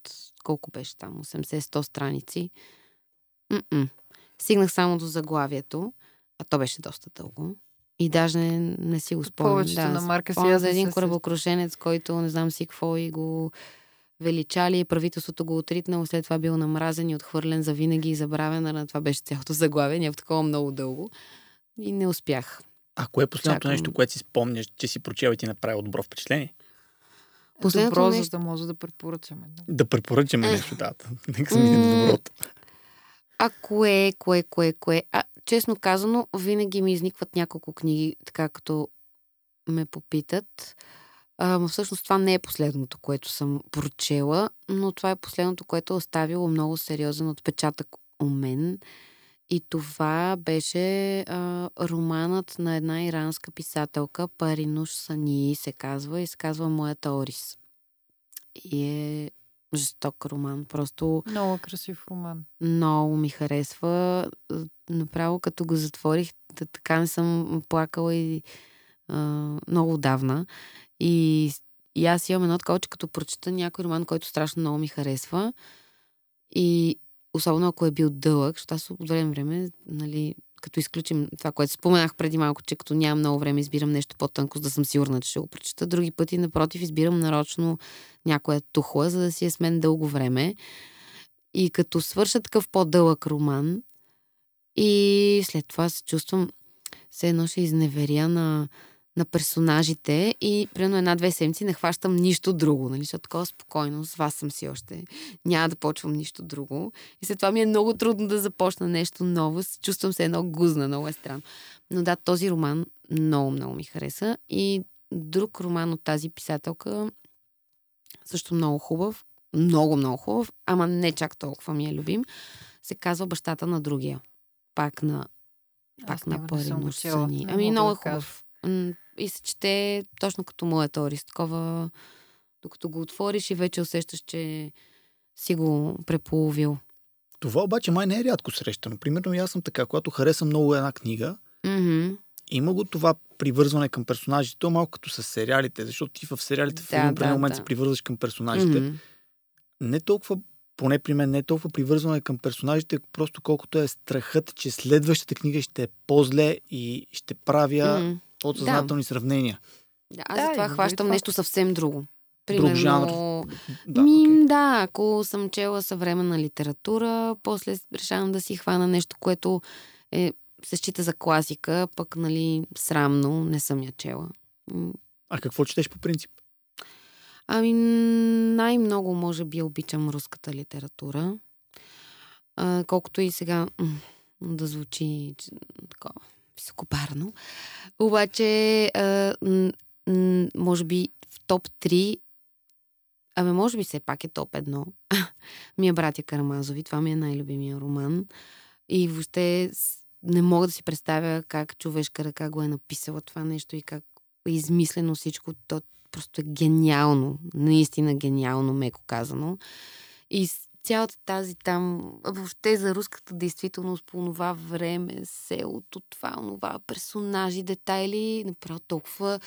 колко беше там, 80-100 страници. М-м. Стигнах само до заглавието, а то беше доста дълго. И даже не, не си го спомням. Повечето да, на марка си за един се корабокрушенец, който не знам си какво и го величали, правителството го отритнало, след това бил намразен и отхвърлен за винаги и забравен, на това беше цялото заглавие, няма такова много дълго. И не успях. А кое е последното Чакам. нещо, което си спомняш, че си прочел и ти направи добро впечатление? Последното Добро, нещо- за да може да препоръчаме. Да. Да препоръчаме Е. нещо, да. (laughs) Нека се мине до доброто. А кое, кое, кое, кое? А, честно казано, винаги ми изникват няколко книги, така като ме попитат. А, но всъщност това не е последното, което съм прочела, но това е последното, което е оставило много сериозен отпечатък у мен. И това беше а, романът на една иранска писателка, Паринуш Сани се казва, и се казва Моята Орис. И е жесток роман. Просто Много красив роман. много ми харесва. Направо като го затворих, така не съм плакала и а, много отдавна. И, и аз имам едно такова, че като прочета някой роман, който страшно много ми харесва и особено ако е бил дълъг, защото аз от време време, нали, като изключим това, което споменах преди малко, че като нямам много време, избирам нещо по-тънко, за да съм сигурна, че ще го прочета. Други пъти, напротив, избирам нарочно някоя тухла, за да си е с мен дълго време. И като свърша такъв по-дълъг роман, и след това се чувствам, все едно ще изневеря на, на персонажите и примерно една-две седмици не хващам нищо друго, нали? Защото такова спокойно, с вас съм си още. Няма да почвам нищо друго. И след това ми е много трудно да започна нещо ново. Чувствам се едно гузна, много е странно. Но да, този роман много, много ми хареса. И друг роман от тази писателка, също много хубав, много, много хубав, ама не чак толкова ми е любим, се казва Бащата на другия. Пак на пак Аз на. Сани. Не Ами много е хубав. И се чете точно като моят Орис. Такова, докато го отвориш и вече усещаш, че си го преполовил. Това обаче май не е рядко срещано. Примерно и аз съм така, когато харесам много една книга, Мгм. има го това привързване към персонажите. То е малко като с сериалите, защото ти в сериалите в Да, един да, определен момент да. се привързваш към персонажите. Мгм. Не толкова, поне при мен, не е толкова привързване към персонажите, просто колкото е страхът, че следващата книга ще е по-зле и ще правя Мгм. Подсъзнателни сравнения. Да, аз Да, затова хващам това. нещо съвсем друго. Друг жанр. Да, ми, окей. да, ако съм чела съвременна литература, после решавам да си хвана нещо, което е, се счита за класика, пък, нали, срамно, не съм я чела. А какво четеш по принцип? Ами, най-много, може би, обичам руската литература. А, колкото и сега да звучи такова високопарно. Обаче, а, м, м, може би в топ 3, абе, може би все пак е топ 1, (laughs) ми е Братя Карамазови. Това ми е най-любимия роман. И въобще не мога да си представя как човешка ръка го е написала това нещо и как е измислено всичко. То просто е гениално. Наистина гениално, меко казано. И цялата тази там, въобще за руската действителност по това време, селото, това, онова, персонажи, детайли, направо толкова,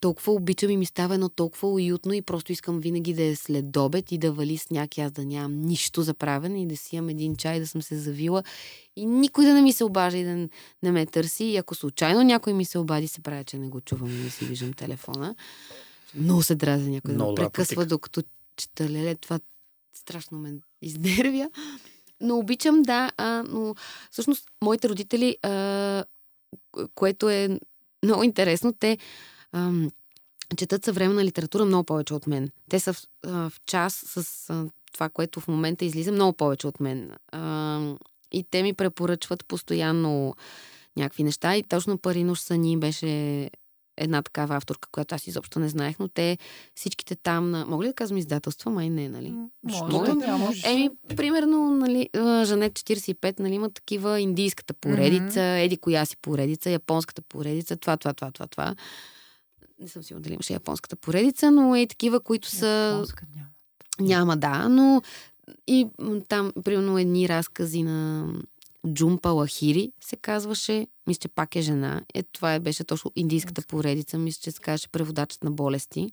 толкова обичам и ми става едно толкова уютно и просто искам винаги да е след обед и да вали сняг и аз да нямам нищо за правене и да си имам един чай, да съм се завила и никой да не ми се обажда и да не ме търси. И ако случайно някой ми се обади, се правя, че не го чувам и не си виждам телефона. Много се дразя някой да Много ме добра прекъсва, докато чета леле. Това страшно ме (laughs) изнервя. Но обичам, да, а, но всъщност моите родители, а, ко- което е много интересно, те ам, четат съвременна литература много повече от мен. Те са в, а, в час с а, това, което в момента излиза много повече от мен. А, и те ми препоръчват постоянно някакви неща. И точно Паринуш Сани беше една такава авторка, която аз изобщо не знаех, но те всичките там на... Мога ли да казвам издателства? Май не, нали? Може, да да, можеш. Еми, примерно, нали, Жанет 45, нали, има такива индийската поредица, еди коя си поредица, японската поредица, това, това, това, това, това. Не съм сигурна дали имаше японската поредица, но е такива, които са... Японска няма. Няма, да, но и там, примерно, едни разкази на Джумпа Лахири се казваше. Мисля, че пак е жена. Е, това е, беше точно индийската поредица. Мисля, че се казваше преводачът на болести.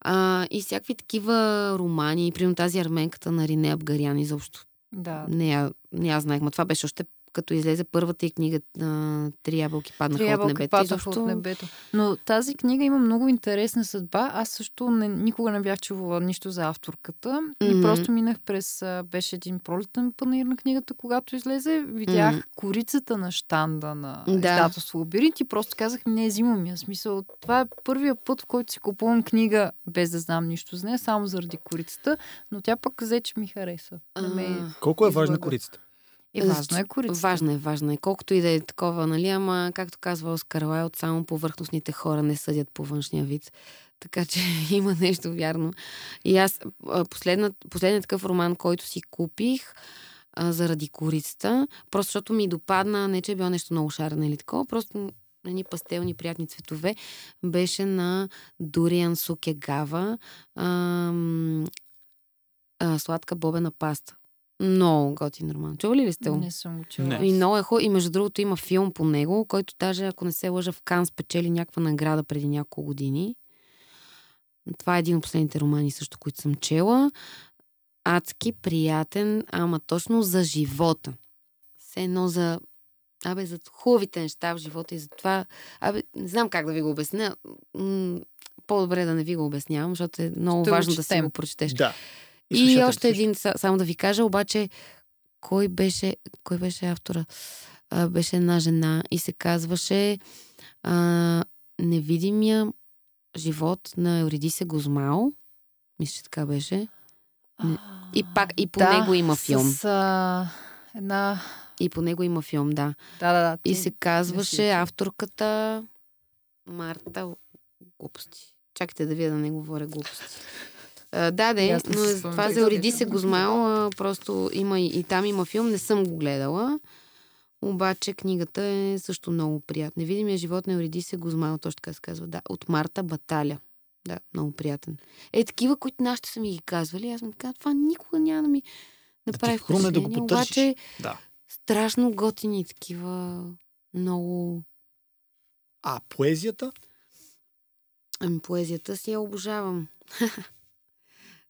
А, и всякакви такива романи. Примерно тази арменката на Рине Абгарян изобщо. Да. Не я, не я знаех, но това беше още като излезе първата и книга на Три ябълки паднаха Три от ябълки небето. паднаха изобщо... от небето. Но тази книга има много интересна съдба. Аз също не, никога не бях чувала нищо за авторката. Mm-hmm. И просто минах през... Беше един пролетен панир на книгата, когато излезе. Видях Мгм. корицата на штанда на Да. издателство Лабиринт и просто казах, не, взимам я. Смисъл, това е първия път, в който си купувам книга, без да знам нищо за нея, само заради корицата. Но тя пък взе, че ми хареса. Ме... Колко е важна корицата? И важна е корицата. Важна е, важна е. Колкото и да е такова, нали, ама, както казва Оскар Лайлд, само повърхностните хора не съдят по външния вид. Така че (laughs) има нещо вярно. И аз, а, последна, последният такъв роман, който си купих, а, заради корицата, просто защото ми допадна, не че е било нещо много шарено или такова, просто едни пастелни, приятни цветове, беше на Дуриан Сукегава ам, а, сладка бобена паста. Много готин роман. Чували ли сте го? Не съм го чула. Не. И много е хубаво. И между другото има филм по него, който даже, ако не се лъжа, в Кан спечели някаква награда преди няколко години. Това е един от последните романи също, които съм чела. Адски приятен, ама точно за живота. Все едно за... Абе, за хубавите неща в живота и за това... Абе, не знам как да ви го обясня. М- по-добре да не ви го обяснявам, защото е много Ще важно да си го прочетеш. Да. И, още един, са- само да ви кажа, обаче, кой беше, кой беше автора? А, беше една жена и се казваше а, Невидимия живот на Евридисе Гозмао. Мисля, че така беше. И пак, и по него има филм. С а, една... И по него има филм, да. Да, да, да. И се казваше авторката Марта Глупости. Чакайте да вие да не говоря глупости. А, да, да, Ясно но това за Ориди се Гозмал, а, просто има и, и там има филм, не съм го гледала. Обаче книгата е също много приятна. Невидимия живот на Ориди се Гозмал, точно така се казва. Да, от Марта Баталя. Да, много приятен. Е, такива, които нашите са ми ги казвали, аз ми казвам, това никога няма да ми Да направи ти хрумне да го потърсиш. Обаче Да. страшно готини такива много... А поезията? Ами поезията си я обожавам. (laughs)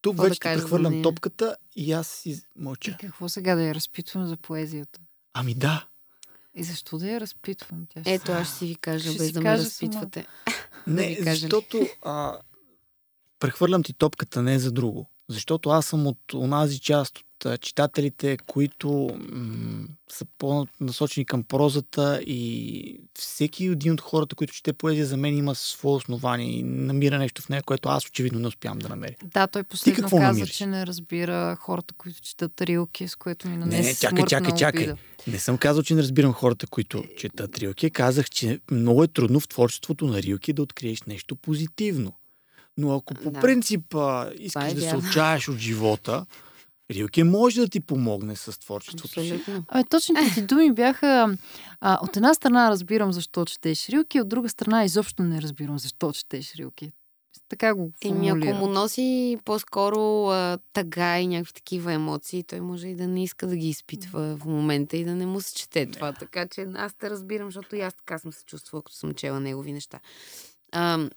Тук Какво да вече ти кажа за прехвърлям топката и аз си И мълча. какво сега да я разпитвам за поезията? Ами да. И защо да я разпитвам? Тя ще Ето, аз ще си ви кажа, Ще без да ме разпитвате. (laughs) Не, ли? защото а, прехвърлям ти топката не за друго. Защото аз съм от онази част от читателите, които м- са по-насочени към прозата и всеки един от хората, които чете поезия, за мен има свое основание и намира нещо в нея, което аз очевидно не успявам да намеря. Да, той последно каза, намираш? че не разбира хората, които четат рилки, с което ми Не, нанесе не, чакай, смъртна чакай, чакай. обида. Не съм казал, че не разбирам хората, които четат Рилки. Казах, че много е трудно в творчеството на Рилки да откриеш нещо позитивно. Но ако по Да. принцип а, искаш е да се отчаяш от живота, Рилки може да ти помогне с творчеството си. Абе, точните ти думи бяха... А, от една страна разбирам защо четеш рилки, от друга страна изобщо не разбирам защо четеш рилки. Така го Еми, ако му носи по-скоро а, тъга и някакви такива емоции, той може и да не иска да ги изпитва в момента и да не му се чете това. Така че аз те разбирам, защото и аз така съм се чувствала, като съм чела негови неща. А,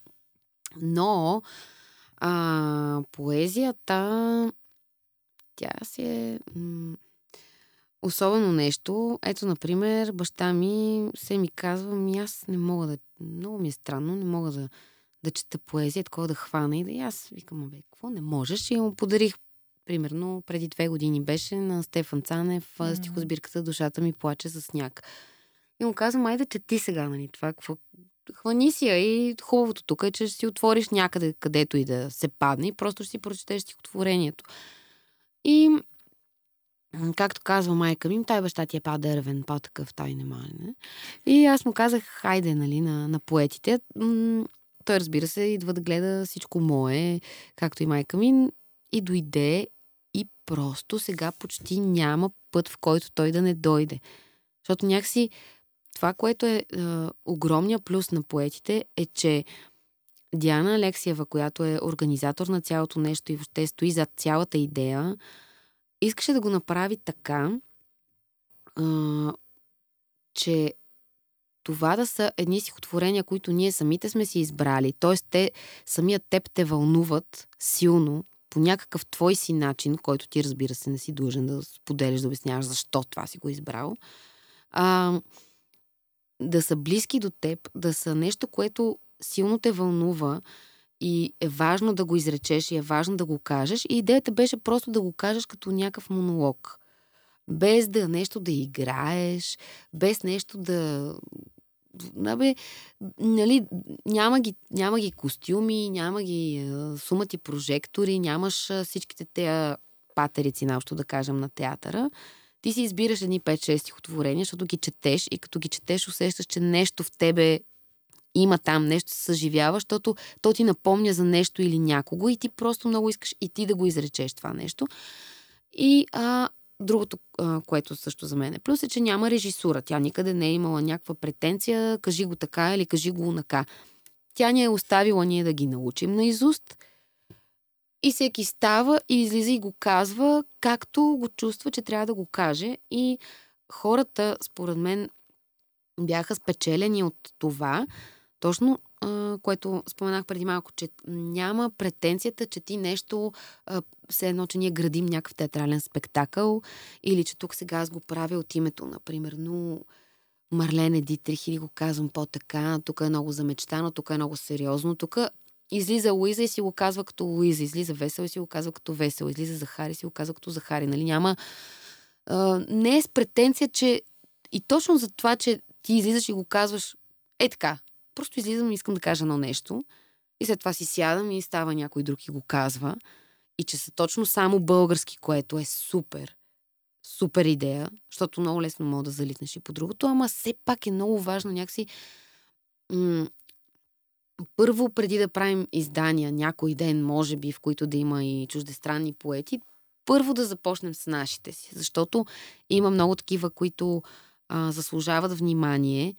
но а, поезията, тя си е м- особено нещо. Ето, например, баща ми се ми казва, ми аз не мога да... Много ми е странно, не мога да да чета поезия, такова да хвана и да и аз викам, бе, какво не можеш? И му подарих, примерно, преди две години беше на Стефан Цанев Мгм. mm. стихосбирката Душата ми плаче за сняг. И му казвам, айде чети сега, нали, това какво... Хвани си я и хубавото тук е, че ще си отвориш някъде, където и да се падне и просто ще си прочетеш стихотворението. И както казва майка ми, тай баща ти е по-дървен, по-такъв, той не може. Не? И аз му казах, хайде, нали, на, на поетите. Той, разбира се, идва да гледа всичко мое, както и майка ми. И дойде и просто сега почти няма път, в който той да не дойде. Защото някакси това, което е, е огромният плюс на поетите, е, че Диана Алексиева, която е организатор на цялото нещо и въобще стои зад цялата идея, искаше да го направи така, а, че това да са едни стихотворения, които ние самите сме си избрали, т.е. те самият теб те вълнуват силно по някакъв твой си начин, който ти разбира се не си длъжен да споделиш, да обясняваш защо това си го избрал, а, да са близки до теб, да са нещо, което силно те вълнува и е важно да го изречеш и е важно да го кажеш. И идеята беше просто да го кажеш като някакъв монолог. Без да нещо да играеш, без нещо да Абе, нали, няма ги, няма ги костюми, няма ги сумати прожектори, нямаш всичките тези патерици, наобщо да кажем, на театъра. Ти си избираш едни 5-6 стихотворения, защото ги четеш и като ги четеш усещаш, че нещо в тебе има там, нещо съживява, защото то ти напомня за нещо или някого и ти просто много искаш и ти да го изречеш това нещо. И а, Другото, което също за мен е плюс е, че няма режисура. Тя никъде не е имала някаква претенция, кажи го така или кажи го онака. Тя ни е оставила ние да ги научим наизуст и всеки става и излиза и го казва, както го чувства, че трябва да го каже. И хората, според мен, бяха спечелени от това, точно което споменах преди малко, че няма претенцията, че ти нещо, все едно, че ние градим някакъв театрален спектакъл или че тук сега аз го правя от името, например, но Марлене Дитрих или го казвам по-така, тук е много замечтано, тук е много сериозно, тук излиза Луиза и си го казва като Луиза, излиза Весел и си го казва като Весел, излиза Захари и си го казва като Захари, нали? Няма... А, не е с претенция, че и точно за това, че ти излизаш и го казваш е така, Просто излизам и искам да кажа едно нещо. И след това си сядам и става някой друг и го казва. И че са точно само български, което е супер. Супер идея, защото много лесно мога да залитнеш и по другото, ама все пак е много важно някакси м- първо, преди да правим издания някой ден, може би, в които да има и чуждестранни поети, първо да започнем с нашите си, защото има много такива, които а, заслужават внимание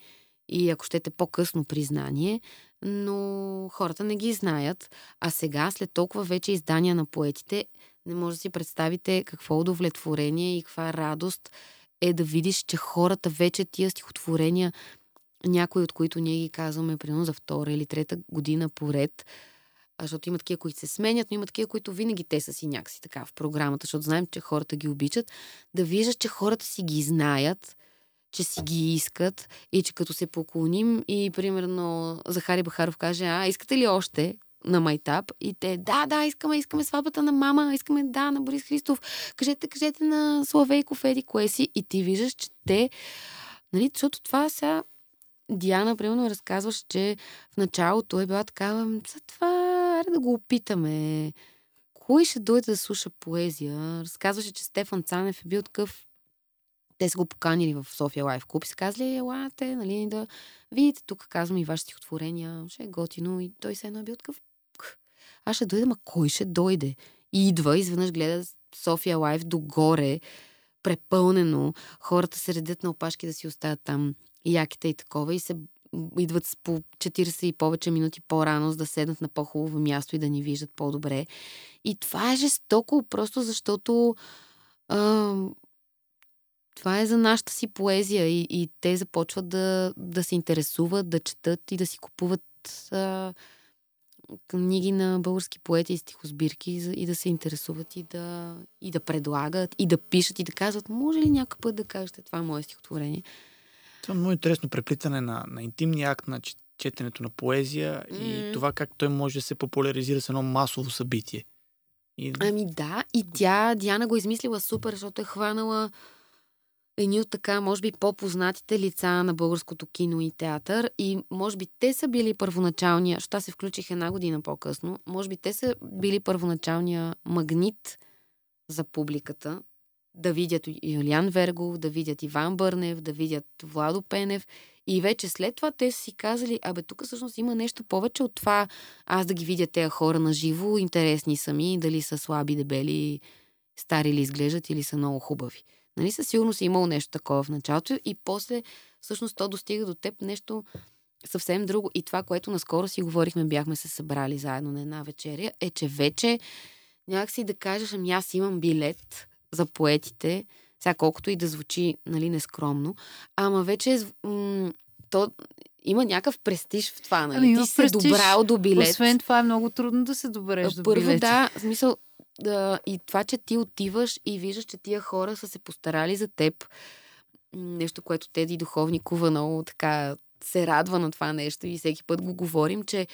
и ако щете по-късно признание, но хората не ги знаят. А сега, след толкова вече издания на поетите, не може да си представите какво удовлетворение и каква радост е да видиш, че хората вече тия стихотворения, някои от които ние ги казваме, примерно за втора или трета година поред, защото има такива, които се сменят, но има такива, които винаги те са си някакси така в програмата, защото знаем, че хората ги обичат, да виждаш, че хората си ги знаят, че си ги искат и че като се поклоним и примерно Захари Бахаров каже, а искате ли още? на Майтап и те, да, да, искаме, искаме сватбата на мама, искаме, да, на Борис Христов, кажете, кажете на Славейков, еди, кое си и ти виждаш, че те, нали, защото това сега Диана, примерно, разказваш, че в началото е била такава, за това, да го опитаме. Кой ще дойде да слуша поезия? Разказваше, че Стефан Цанев е бил такъв те са го поканили в София Лайф Клуб и са казали, елате, нали, да видите, тук казвам и ваши стихотворения, ще е готино. И той се едно е бил такъв, аз ще дойда, ма кой ще дойде? Идва, изведнъж гледа София Лайф догоре, препълнено, хората се редят на опашки да си оставят там яките и такова и се идват с по 40 и повече минути по-рано, за да седнат на по-хубаво място и да ни виждат по-добре. И това е жестоко, просто защото а, това е за нашата си поезия и, и те започват да, да се интересуват, да четат и да си купуват а, книги на български поети и стихосбирки и да се интересуват и да, и да предлагат, и да пишат и да казват, може ли някой път да кажете това е мое стихотворение. Това е много интересно преплитане на, на интимния акт на четенето на поезия mm. и това как той може да се популяризира с едно масово събитие. И... Ами да, и тя, Диана го измислила супер, защото е хванала едни от така, може би, по-познатите лица на българското кино и театър и може би те са били първоначалния, що се включих една година по-късно, може би те са били първоначалния магнит за публиката, да видят Юлиан Вергов, да видят Иван Бърнев, да видят Владо Пенев. И вече след това те си казали, абе тук всъщност има нещо повече от това аз да ги видя тези хора на живо, интересни сами, дали са слаби, дебели, стари ли изглеждат или са много хубави. Нали, със сигурност е имало нещо такова в началото и после всъщност то достига до теб нещо съвсем друго. И това, което наскоро си говорихме, бяхме се събрали заедно на една вечеря, е, че вече някакси да кажеш, ами аз имам билет за поетите, сега колкото и да звучи нали, нескромно, ама вече м- то има някакъв престиж в това, нали? Ами, Ти се добрал до билет. Освен това е много трудно да се добереш до Първо, билети. да, в смисъл, да, и това, че ти отиваш и виждаш, че тия хора са се постарали за теб. Нещо, което Теди Духовникова много така се радва на това нещо и всеки път го говорим, че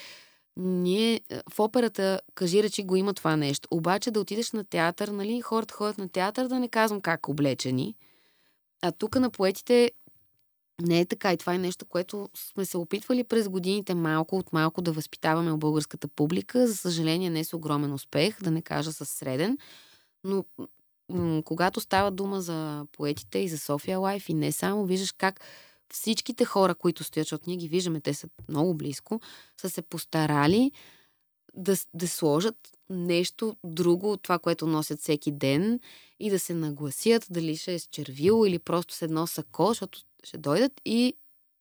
ние в операта, кажи речи, го има това нещо. Обаче да отидеш на театър, нали, хората ходят на театър, да не казвам как облечени. А тук на поетите не е така и това е нещо, което сме се опитвали през годините малко от малко да възпитаваме в българската публика. За съжаление не с огромен успех, да не кажа с среден. Но м- когато става дума за поетите и за София Лайф и не само, виждаш как всичките хора, които стоят, защото ние ги виждаме, те са много близко, са се постарали да, да сложат нещо друго от това, което носят всеки ден и да се нагласят, дали ще е с червило или просто с едно сако, защото ще дойдат и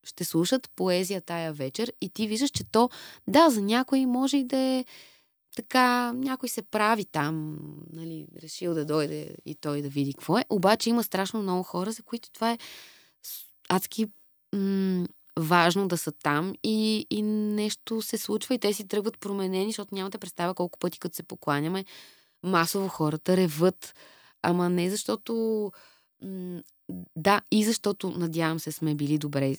ще слушат поезия тая вечер и ти виждаш, че то, да, за някой може и да е така, някой се прави там, нали, решил да дойде и той да види какво е. Обаче има страшно много хора, за които това е адски м- важно да са там и, и нещо се случва и те си тръгват променени, защото нямате представа колко пъти като се покланяме, масово хората реват. Ама не защото да, и защото, надявам се, сме били добре,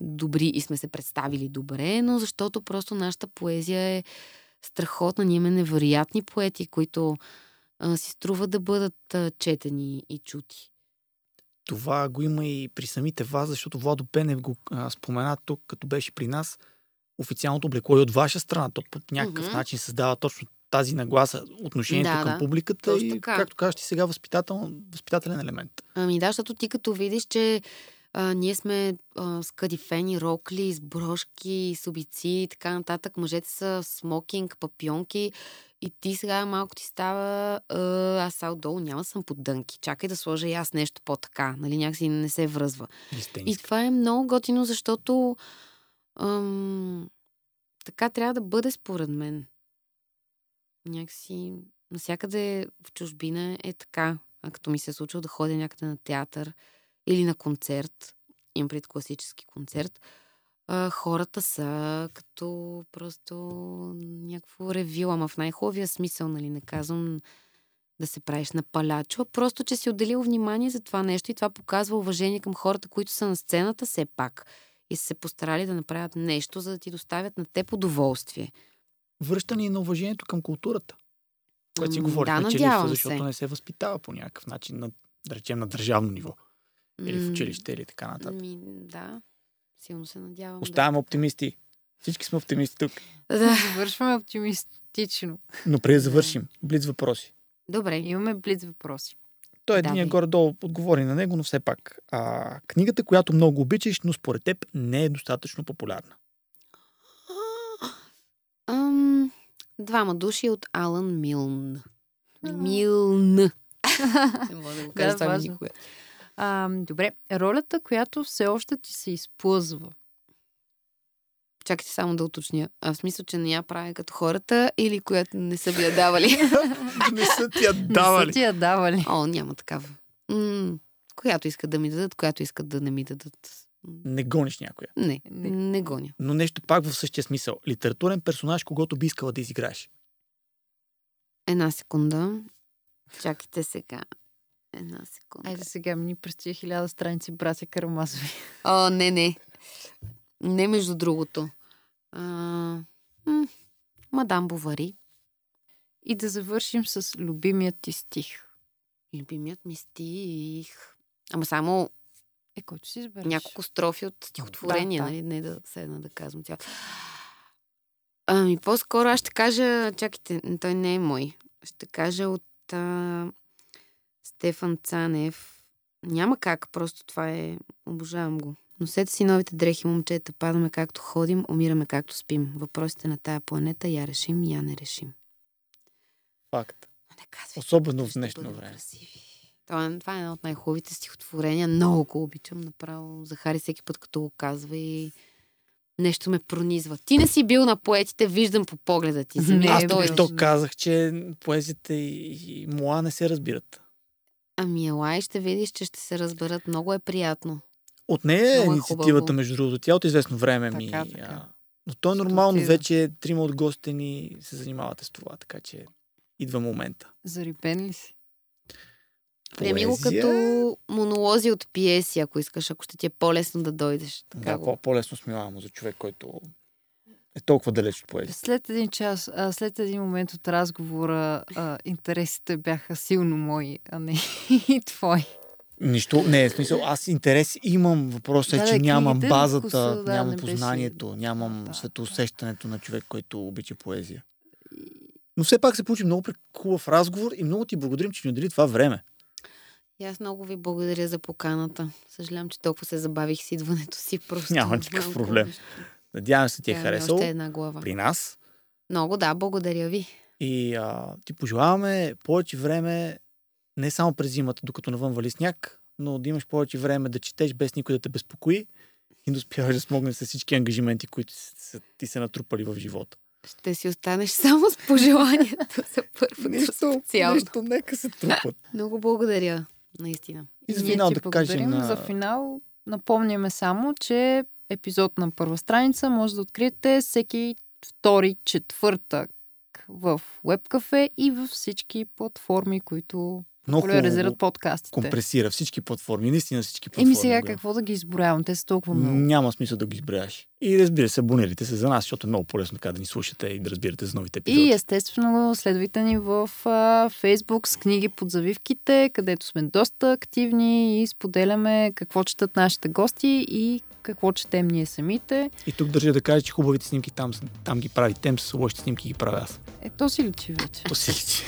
добри и сме се представили добре, но защото просто нашата поезия е страхотна. Ние имаме невероятни поети, които а, си струва да бъдат а, четени и чути. Това го има и при самите вас, защото Владо Пенев го а, спомена тук, като беше при нас. Официалното облекло и от ваша страна. То по някакъв Мгм. начин създава точно тази нагласа, отношението Да, към да. публиката Точно и, така. както кажеш ти сега, възпитател, възпитателен елемент. Ами да, защото ти като видиш, че а, ние сме а, с кадифени, рокли, с брошки, с обици и така нататък. Мъжете са смокинг, папионки и ти сега малко ти става а, аз са отдолу няма съм под дънки. Чакай да сложа и аз нещо по-така. Нали, някакси не се връзва. С И това е много готино, защото ам, така трябва да бъде според мен. Някакси навсякъде в чужбина е така. А като ми се е случило да ходя някъде на театър или на концерт, имам пред класически концерт, а, хората са като просто някакво ревю, ама в най-хубавия смисъл, нали, не казвам да се правиш на палячо, просто, че си отделил внимание за това нещо и това показва уважение към хората, които са на сцената все пак и са се постарали да направят нещо, за да ти доставят на теб удоволствие. Връщане на уважението към културата. Което си говорихме, да, че липсва, се. защото не се възпитава по някакъв начин, на, да речем, на държавно ниво. Или в училище, или така нататък. Ми, да, силно се надявам. Оставаме оптимисти. Всички сме оптимисти тук. Да. да. Завършваме оптимистично. Но преди да завършим, близ въпроси. Добре. Имаме близ въпроси. Той Да, един горе-долу отговори на него, но все пак. А, книгата, която много обичаш, но според теб не е достатъчно популярна. Ам, двама души от Алън Милн. Милн. (laughs) Не мога да го кажа Да, това никога. А, добре, ролята, която все още ти се изплъзва. Чакайте само да уточня. А в смисъл, че не я правя като хората или която не са ви я давали? (laughs) не са ти я Не са ти я давали. О, няма такава. М- която искат да ми дадат, която искат да не ми дадат. Не гониш някоя. Не, Не. не гоня. Но нещо пак в същия смисъл. Литературен персонаж, когато би искала да изиграеш. Една секунда. Чакайте сега. Една секунда. Айде сега ми през тия хиляда страници братя Карамазови. О, не, не. Не между другото. А, м- Мадам Бовари. И да завършим с любимият ти стих. Любимият ми стих. Ама само Е, който си избереш. няколко строфи от стихотворения, Да, да. нали? Не да седна да казвам цяло. Ами, по-скоро аз ще кажа, чакайте, той не е мой. Ще кажа от а, Стефан Цанев. Няма как, просто това е... Обожавам го. Носете си новите дрехи, момчета. Падаме както ходим, умираме както спим. Въпросите на тая планета я решим, я не решим. Факт. Не казвай, Особено в днешно време. красиви. Това, е- това е едно от най-хубавите стихотворения. Много го обичам направо. Захари всеки път, като го казва и нещо ме пронизва. Ти не си бил на поетите, виждам по погледа ти. Не е Аз той- току-що казах, че поезията и, и моа не се разбират. Ами ела и ще видиш, че ще се разберат. Много е приятно. От нея е е инициативата, между другото. Тя от известно време ми... Така, така. А, но то е нормално, отида. вече трима от гостите ни се занимавате с това, така че идва момента. Зарибен ли си? Приеми го като монолози от пиеси, ако искаш, ако ще ти е по-лесно да дойдеш. Така Да, го. по-лесно смилаемо за човек, който е толкова далеч от поезия. След един час, а, след един момент от разговора, а, интересите бяха силно мои, а не (laughs) и твои. Нищо, не, в смисъл, аз интерес имам. Въпросът е, Да, че да, нямам базата, вкуса, да, нямам не беше- познанието, нямам Да, светоусещането на човек, който обича поезия. Но все пак се получи много хубав разговор и много ти благодарим, че ни отдели това време. И аз много ви благодаря за поканата. Съжалявам, че толкова се забавих с идването си. (laughs) Просто Няма никакъв проблем. нещо. Надявам се ти е ми харесало Още една глава. при нас. Много да, благодаря ви. И а, ти пожелаваме повече време, не само през зимата, докато навън вали сняг, но да имаш повече време да четеш без никой да те безпокои и да успяваш да смогнеш с всички ангажименти, които са, ти се натрупали в живота. Ще си останеш (laughs) само с пожеланието за първото специално. нещо, нека се трупат. Много благодаря, наистина. И за финал да кажем благодарим. на... За финал напомняме само, че епизод на първа страница може да откриете всеки втори четвъртък в Webcafe и във всички платформи, които много популяризират хубаво подкастите. компресира всички платформи, наистина всички платформи. Еми сега какво да ги изброявам? Те са толкова много. Няма смисъл да ги изброяваш. И разбира се, абонирайте се за нас, защото е много по-лесно така да ни слушате и да разбирате за новите епизоди. И естествено следвайте ни в а, Facebook с книги под завивките, където сме доста активни и споделяме какво четат нашите гости и какво четем ние самите. И тук държа да кажа, че хубавите снимки там, там ги прави Темс, лошите снимки ги правя аз. Е, то си личи вече. То си личи.